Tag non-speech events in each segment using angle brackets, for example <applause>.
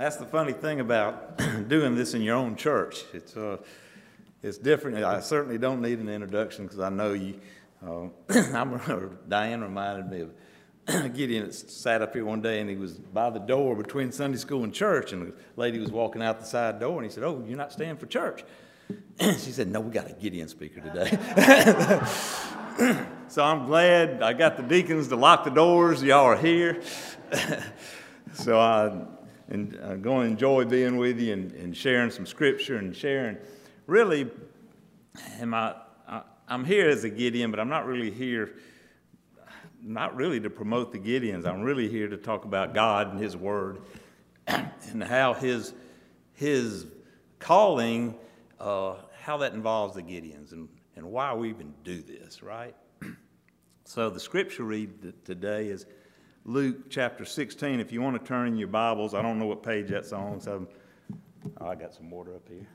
That's the funny thing about <clears throat> doing this in your own church. It's, uh, it's different. I certainly don't need an introduction because I know you. Uh, <clears throat> Diane reminded me of <clears throat> Gideon sat up here one day and he was by the door between Sunday school and church, and the lady was walking out the side door, and he said, "Oh, you're not staying for church." she said, No, we got a Gideon speaker today. <laughs> so I'm glad I got the deacons to lock the doors. Y'all are here. <laughs> so I and uh, going to enjoy being with you and, and, sharing some scripture and sharing. Really, am I, I, I'm here as a Gideon, but I'm not really here, not really to promote the Gideons. I'm really here to talk about God and His Word <clears throat> and how His, His calling uh, how that involves the Gideons and, and why we even do this, right? <clears throat> so the scripture read today is Luke chapter 16. If you want to turn in your Bibles, I don't know what page that's on, so oh, I got some water up here.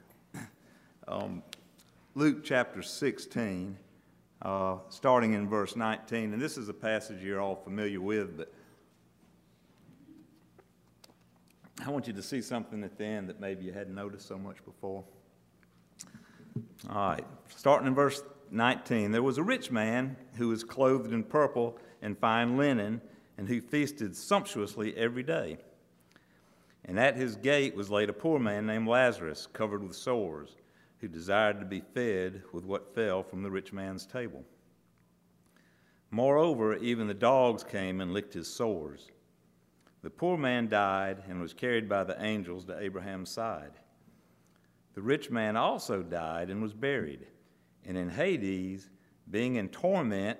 Um, Luke chapter 16, uh, starting in verse 19. And this is a passage you're all familiar with, but I want you to see something at the end that maybe you hadn't noticed so much before. All right, starting in verse 19. There was a rich man who was clothed in purple and fine linen, and who feasted sumptuously every day. And at his gate was laid a poor man named Lazarus, covered with sores, who desired to be fed with what fell from the rich man's table. Moreover, even the dogs came and licked his sores. The poor man died and was carried by the angels to Abraham's side. The rich man also died and was buried. And in Hades, being in torment,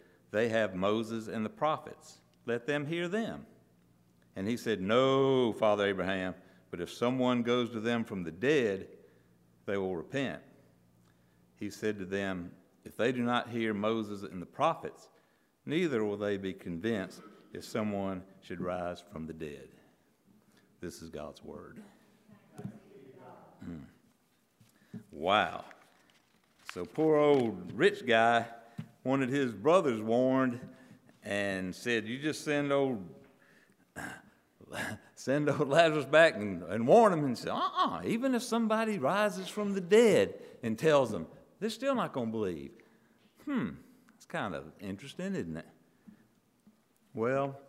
They have Moses and the prophets. Let them hear them. And he said, No, Father Abraham, but if someone goes to them from the dead, they will repent. He said to them, If they do not hear Moses and the prophets, neither will they be convinced if someone should rise from the dead. This is God's word. Mm. Wow. So poor old rich guy wanted his brothers warned and said, You just send old <laughs> send old Lazarus back and, and warn him and say, uh-uh, even if somebody rises from the dead and tells them, they're still not going to believe. Hmm, it's kind of interesting, isn't it? Well,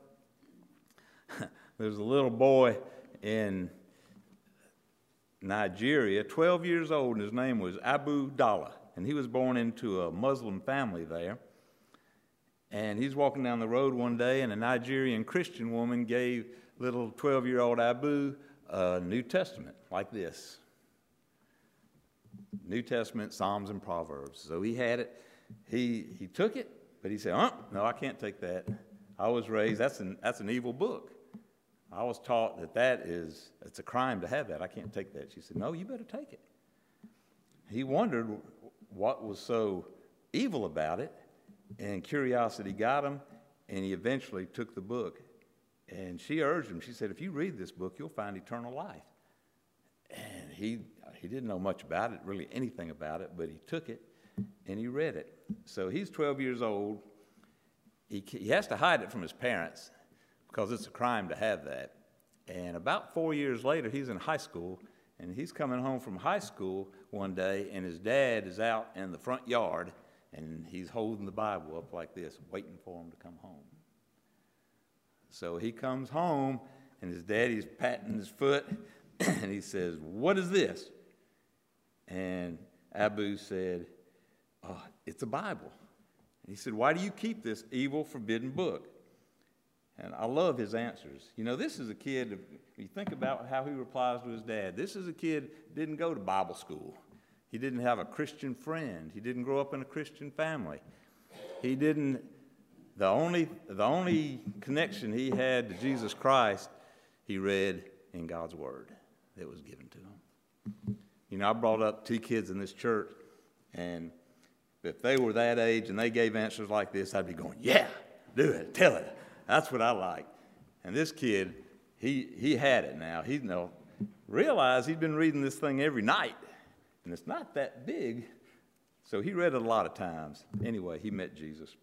<laughs> there's a little boy in Nigeria, 12 years old, and his name was Abu Dalla. And he was born into a Muslim family there. And he's walking down the road one day, and a Nigerian Christian woman gave little 12 year old Abu a New Testament like this New Testament, Psalms, and Proverbs. So he had it. He, he took it, but he said, oh, no, I can't take that. I was raised, that's an, that's an evil book. I was taught that that is, it's a crime to have that. I can't take that. She said, No, you better take it. He wondered what was so evil about it, and curiosity got him, and he eventually took the book. And she urged him, she said, If you read this book, you'll find eternal life. And he, he didn't know much about it, really anything about it, but he took it and he read it. So he's 12 years old. He, he has to hide it from his parents because it's a crime to have that. And about four years later, he's in high school, and he's coming home from high school one day, and his dad is out in the front yard, and he's holding the Bible up like this, waiting for him to come home. So he comes home, and his daddy's patting his foot, <clears throat> and he says, What is this? And Abu said, oh, It's a Bible. And he said, Why do you keep this evil, forbidden book? And I love his answers. You know, this is a kid, you think about how he replies to his dad. This is a kid didn't go to Bible school. He didn't have a Christian friend. He didn't grow up in a Christian family. He didn't, the only, the only connection he had to Jesus Christ, he read in God's Word that was given to him. You know, I brought up two kids in this church, and if they were that age and they gave answers like this, I'd be going, Yeah, do it, tell it. That's what I like. And this kid, he, he had it now. He you know, realized he'd been reading this thing every night, and it's not that big. So he read it a lot of times. Anyway, he met Jesus.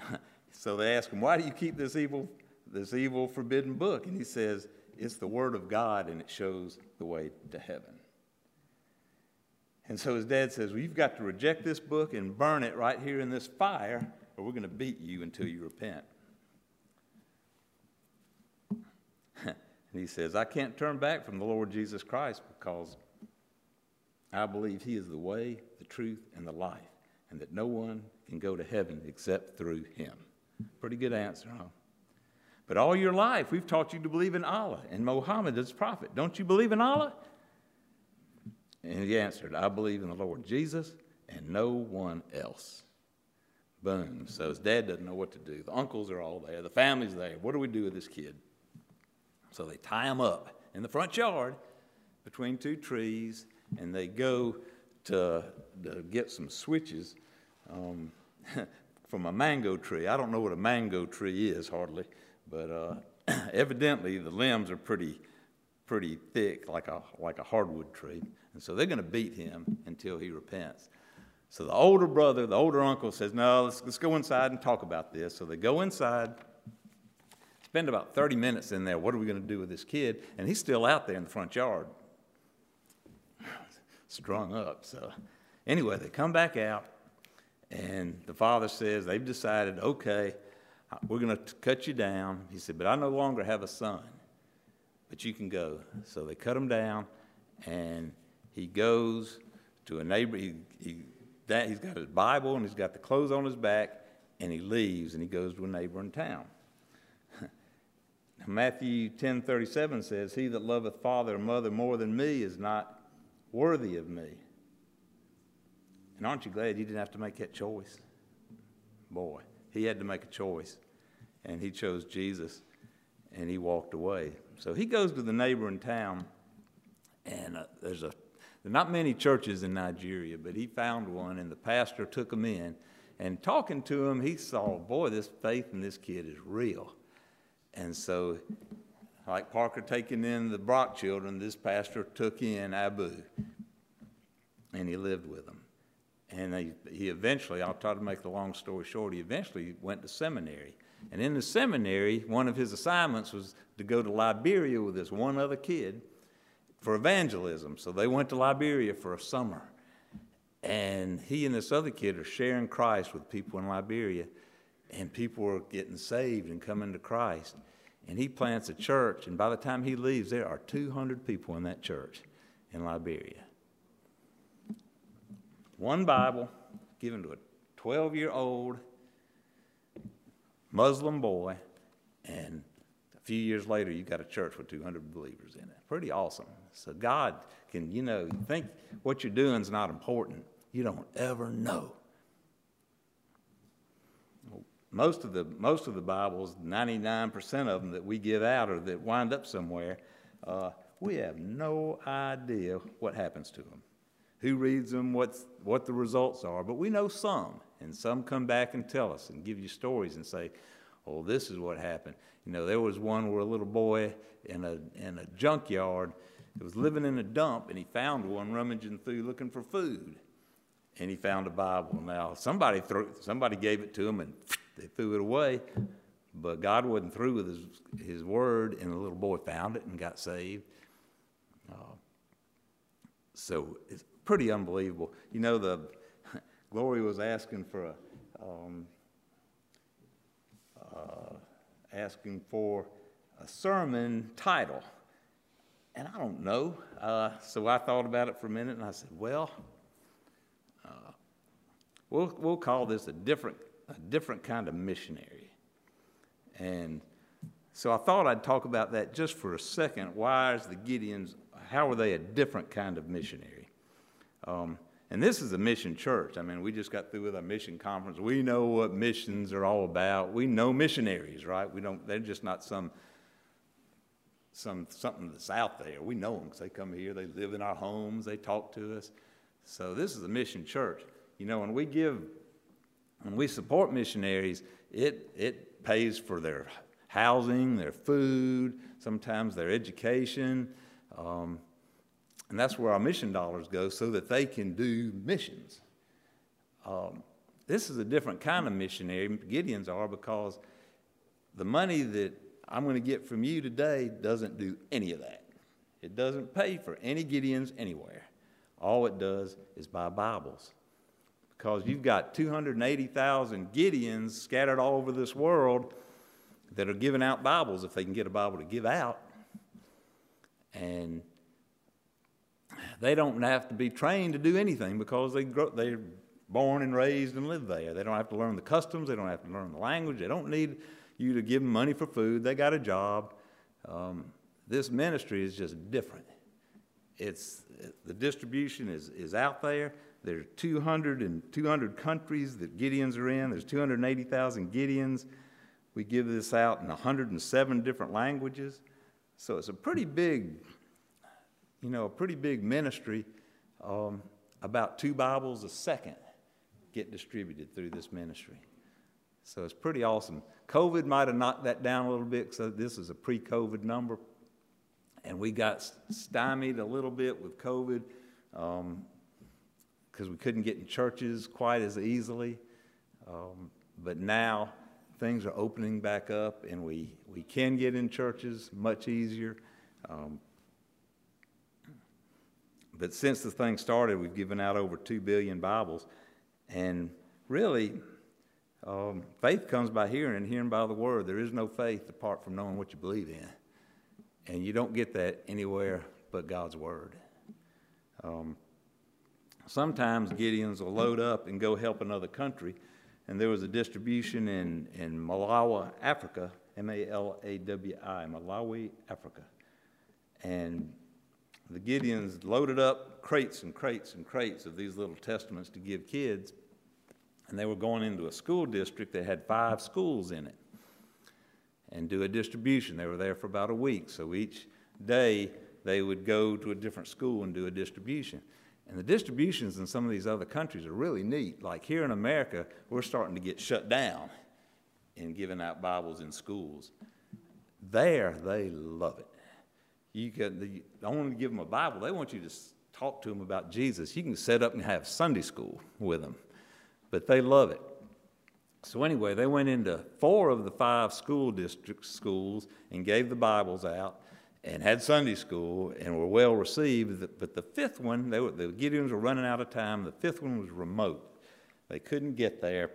<laughs> so they ask him, Why do you keep this evil, this evil forbidden book? And he says, It's the Word of God, and it shows the way to heaven. And so his dad says, Well, you've got to reject this book and burn it right here in this fire, or we're going to beat you until you repent. <laughs> and he says, I can't turn back from the Lord Jesus Christ because I believe he is the way, the truth, and the life, and that no one can go to heaven except through him. Pretty good answer, huh? But all your life, we've taught you to believe in Allah and Muhammad as prophet. Don't you believe in Allah? And he answered, I believe in the Lord Jesus and no one else. Boom. So his dad doesn't know what to do. The uncles are all there. The family's there. What do we do with this kid? So they tie him up in the front yard between two trees and they go to, to get some switches um, <laughs> from a mango tree. I don't know what a mango tree is hardly, but uh, <clears throat> evidently the limbs are pretty, pretty thick, like a, like a hardwood tree. And so they're going to beat him until he repents. So the older brother, the older uncle says, No, let's, let's go inside and talk about this. So they go inside, spend about 30 minutes in there. What are we going to do with this kid? And he's still out there in the front yard, <sighs> strung up. So anyway, they come back out, and the father says, They've decided, okay, we're going to cut you down. He said, But I no longer have a son, but you can go. So they cut him down, and he goes to a neighbor. He, he that he's got his Bible and he's got the clothes on his back, and he leaves and he goes to a neighboring town. <laughs> Matthew 10:37 says, "He that loveth father or mother more than me is not worthy of me." And aren't you glad you didn't have to make that choice? Boy, he had to make a choice, and he chose Jesus, and he walked away. So he goes to the neighboring town, and uh, there's a there are not many churches in Nigeria, but he found one, and the pastor took him in. And talking to him, he saw, boy, this faith in this kid is real. And so, like Parker taking in the Brock children, this pastor took in Abu, and he lived with them. And he, he eventually, I'll try to make the long story short, he eventually went to seminary. And in the seminary, one of his assignments was to go to Liberia with this one other kid for evangelism. So they went to Liberia for a summer. And he and this other kid are sharing Christ with people in Liberia. And people are getting saved and coming to Christ. And he plants a church. And by the time he leaves, there are 200 people in that church in Liberia. One Bible given to a 12 year old Muslim boy. And few years later, you got a church with 200 believers in it. Pretty awesome. So God can, you know, think what you're doing is not important. You don't ever know. Most of the most of the Bibles, 99% of them that we give out or that wind up somewhere, uh, we have no idea what happens to them, who reads them, what's, what the results are. But we know some, and some come back and tell us and give you stories and say, "Oh, this is what happened." You know, there was one where a little boy in a in a junkyard was living in a dump and he found one rummaging through looking for food. And he found a Bible. Now, somebody, threw, somebody gave it to him and they threw it away. But God wasn't through with his, his word, and the little boy found it and got saved. Uh, so it's pretty unbelievable. You know, the <laughs> Glory was asking for a, um, asking for a sermon title. And I don't know. Uh, so I thought about it for a minute and I said, well, uh, we'll, we'll call this a different, a different kind of missionary. And so I thought I'd talk about that just for a second. Why is the Gideons, how are they a different kind of missionary? Um, and this is a mission church. I mean, we just got through with a mission conference. We know what missions are all about. We know missionaries, right? We don't, they're just not some, some something that's out there. We know them because they come here, they live in our homes, they talk to us. So this is a mission church. You know, when we give, when we support missionaries, it, it pays for their housing, their food, sometimes their education. Um, and that's where our mission dollars go so that they can do missions. Um, this is a different kind of missionary, Gideons are, because the money that I'm going to get from you today doesn't do any of that. It doesn't pay for any Gideons anywhere. All it does is buy Bibles. Because you've got 280,000 Gideons scattered all over this world that are giving out Bibles if they can get a Bible to give out. And they don't have to be trained to do anything because they grow, they're born and raised and live there. They don't have to learn the customs. They don't have to learn the language. They don't need you to give them money for food. They got a job. Um, this ministry is just different. It's the distribution is, is out there. There's 200 and 200 countries that Gideons are in. There's 280,000 Gideons. We give this out in 107 different languages. So it's a pretty big you know, a pretty big ministry. Um, about two Bibles a second get distributed through this ministry. So it's pretty awesome. COVID might have knocked that down a little bit, so this is a pre COVID number. And we got stymied a little bit with COVID because um, we couldn't get in churches quite as easily. Um, but now things are opening back up, and we, we can get in churches much easier. Um, but since the thing started, we've given out over 2 billion Bibles. And really, um, faith comes by hearing, and hearing by the Word. There is no faith apart from knowing what you believe in. And you don't get that anywhere but God's Word. Um, sometimes Gideons will load up and go help another country. And there was a distribution in, in Malawi, Africa, M A L A W I, Malawi, Africa. And the Gideons loaded up crates and crates and crates of these little testaments to give kids, and they were going into a school district that had five schools in it and do a distribution. They were there for about a week, so each day they would go to a different school and do a distribution. And the distributions in some of these other countries are really neat. Like here in America, we're starting to get shut down in giving out Bibles in schools. There, they love it you can the, only give them a Bible. They want you to talk to them about Jesus. You can set up and have Sunday school with them, but they love it. So anyway, they went into four of the five school district schools and gave the Bibles out and had Sunday school and were well received. But the fifth one, they were, the Gideons were running out of time. The fifth one was remote. They couldn't get there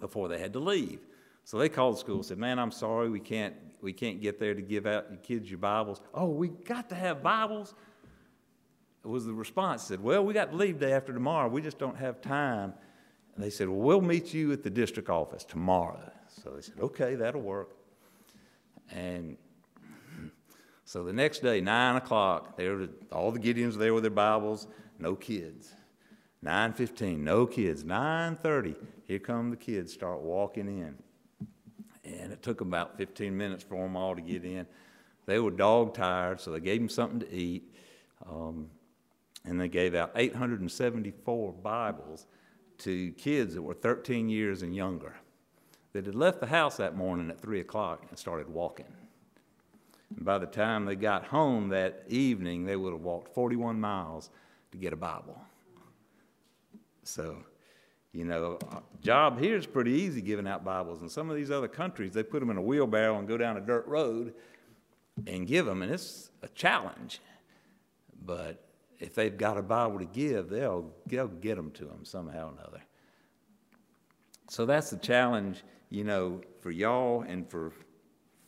before they had to leave. So they called the school and said, Man, I'm sorry, we can't, we can't get there to give out your kids your Bibles. Oh, we got to have Bibles? It was the response said, Well, we got to leave day after tomorrow. We just don't have time. And they said, Well, we'll meet you at the district office tomorrow. So they said, Okay, that'll work. And so the next day, nine o'clock, there all the Gideons there with their Bibles, no kids. 9:15, no kids. 9:30, here come the kids start walking in and it took about 15 minutes for them all to get in. They were dog tired, so they gave them something to eat, um, and they gave out 874 Bibles to kids that were 13 years and younger that had left the house that morning at 3 o'clock and started walking. And by the time they got home that evening, they would have walked 41 miles to get a Bible. So you know, job here is pretty easy giving out Bibles. In some of these other countries, they put them in a wheelbarrow and go down a dirt road and give them, and it's a challenge. But if they've got a Bible to give, they'll, they'll get them to them somehow or another. So that's the challenge, you know, for y'all and for,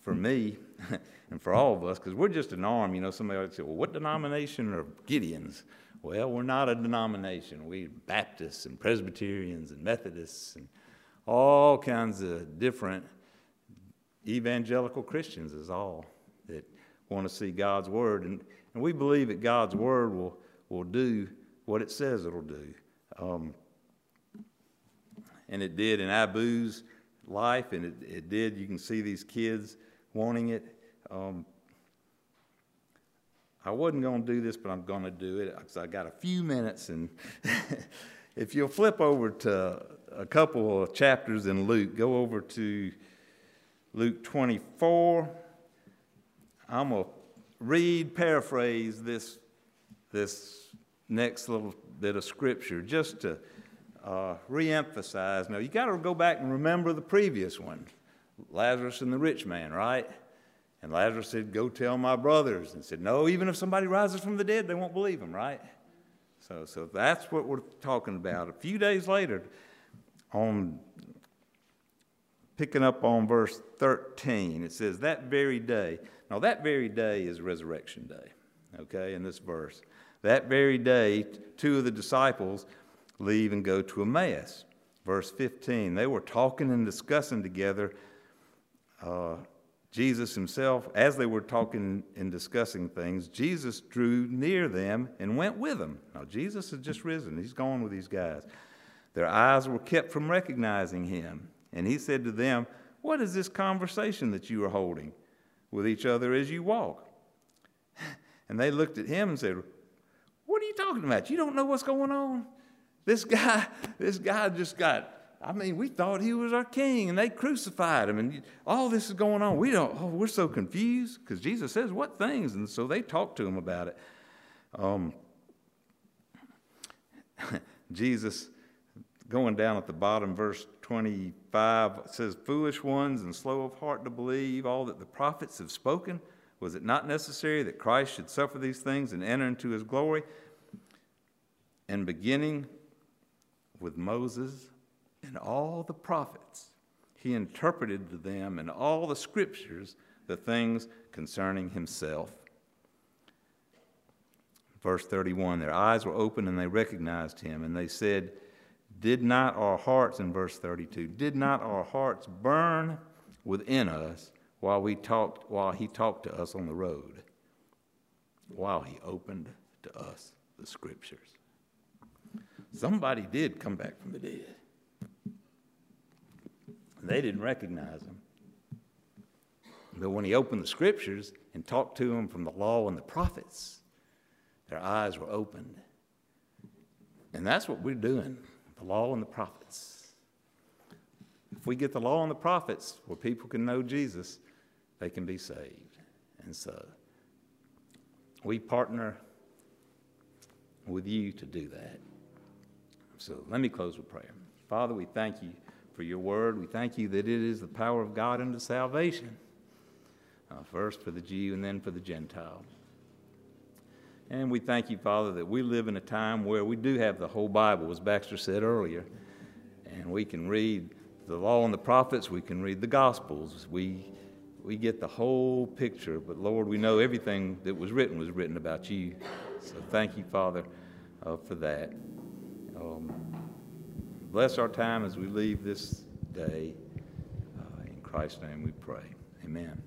for me <laughs> and for all of us, because we're just an arm. You know, somebody would say, well, what denomination are Gideons? Well, we're not a denomination. We're Baptists and Presbyterians and Methodists and all kinds of different evangelical Christians is all that want to see God's Word. And, and we believe that God's Word will, will do what it says it'll do. Um, and it did in Abu's life, and it, it did. You can see these kids wanting it. Um, I wasn't going to do this, but I'm going to do it because I got a few minutes. And <laughs> if you'll flip over to a couple of chapters in Luke, go over to Luke 24. I'm going to read, paraphrase this, this next little bit of scripture just to uh, re-emphasize. Now, you got to go back and remember the previous one, Lazarus and the rich man, right? And Lazarus said, "Go tell my brothers." And said, "No, even if somebody rises from the dead, they won't believe him, right?" So, so that's what we're talking about. A few days later, on picking up on verse 13, it says, "That very day." Now, that very day is Resurrection Day. Okay, in this verse, that very day, two of the disciples leave and go to Emmaus. Verse 15, they were talking and discussing together. Uh, Jesus himself, as they were talking and discussing things, Jesus drew near them and went with them. Now, Jesus had just risen, he's gone with these guys. Their eyes were kept from recognizing him. And he said to them, What is this conversation that you are holding with each other as you walk? <laughs> And they looked at him and said, What are you talking about? You don't know what's going on? This guy, <laughs> this guy just got, I mean, we thought he was our king and they crucified him and all this is going on. We don't, oh, we're so confused because Jesus says, what things? And so they talked to him about it. Um, <laughs> Jesus, going down at the bottom, verse 25, says, Foolish ones and slow of heart to believe all that the prophets have spoken. Was it not necessary that Christ should suffer these things and enter into his glory? And beginning with Moses and all the prophets. He interpreted to them in all the scriptures the things concerning himself. Verse 31 Their eyes were open and they recognized him, and they said, Did not our hearts, in verse 32, did not our hearts burn within us while, we talked, while he talked to us on the road, while he opened to us the scriptures? Somebody did come back from the dead. They didn't recognize him. But when he opened the scriptures and talked to them from the law and the prophets, their eyes were opened. And that's what we're doing the law and the prophets. If we get the law and the prophets where people can know Jesus, they can be saved. And so we partner with you to do that. So let me close with prayer. Father, we thank you for your word. We thank you that it is the power of God unto salvation, uh, first for the Jew and then for the Gentile. And we thank you, Father, that we live in a time where we do have the whole Bible, as Baxter said earlier, and we can read the law and the prophets, we can read the Gospels. We, we get the whole picture, but Lord, we know everything that was written was written about you. So thank you, Father, uh, for that. Um, bless our time as we leave this day. Uh, in Christ's name we pray. Amen.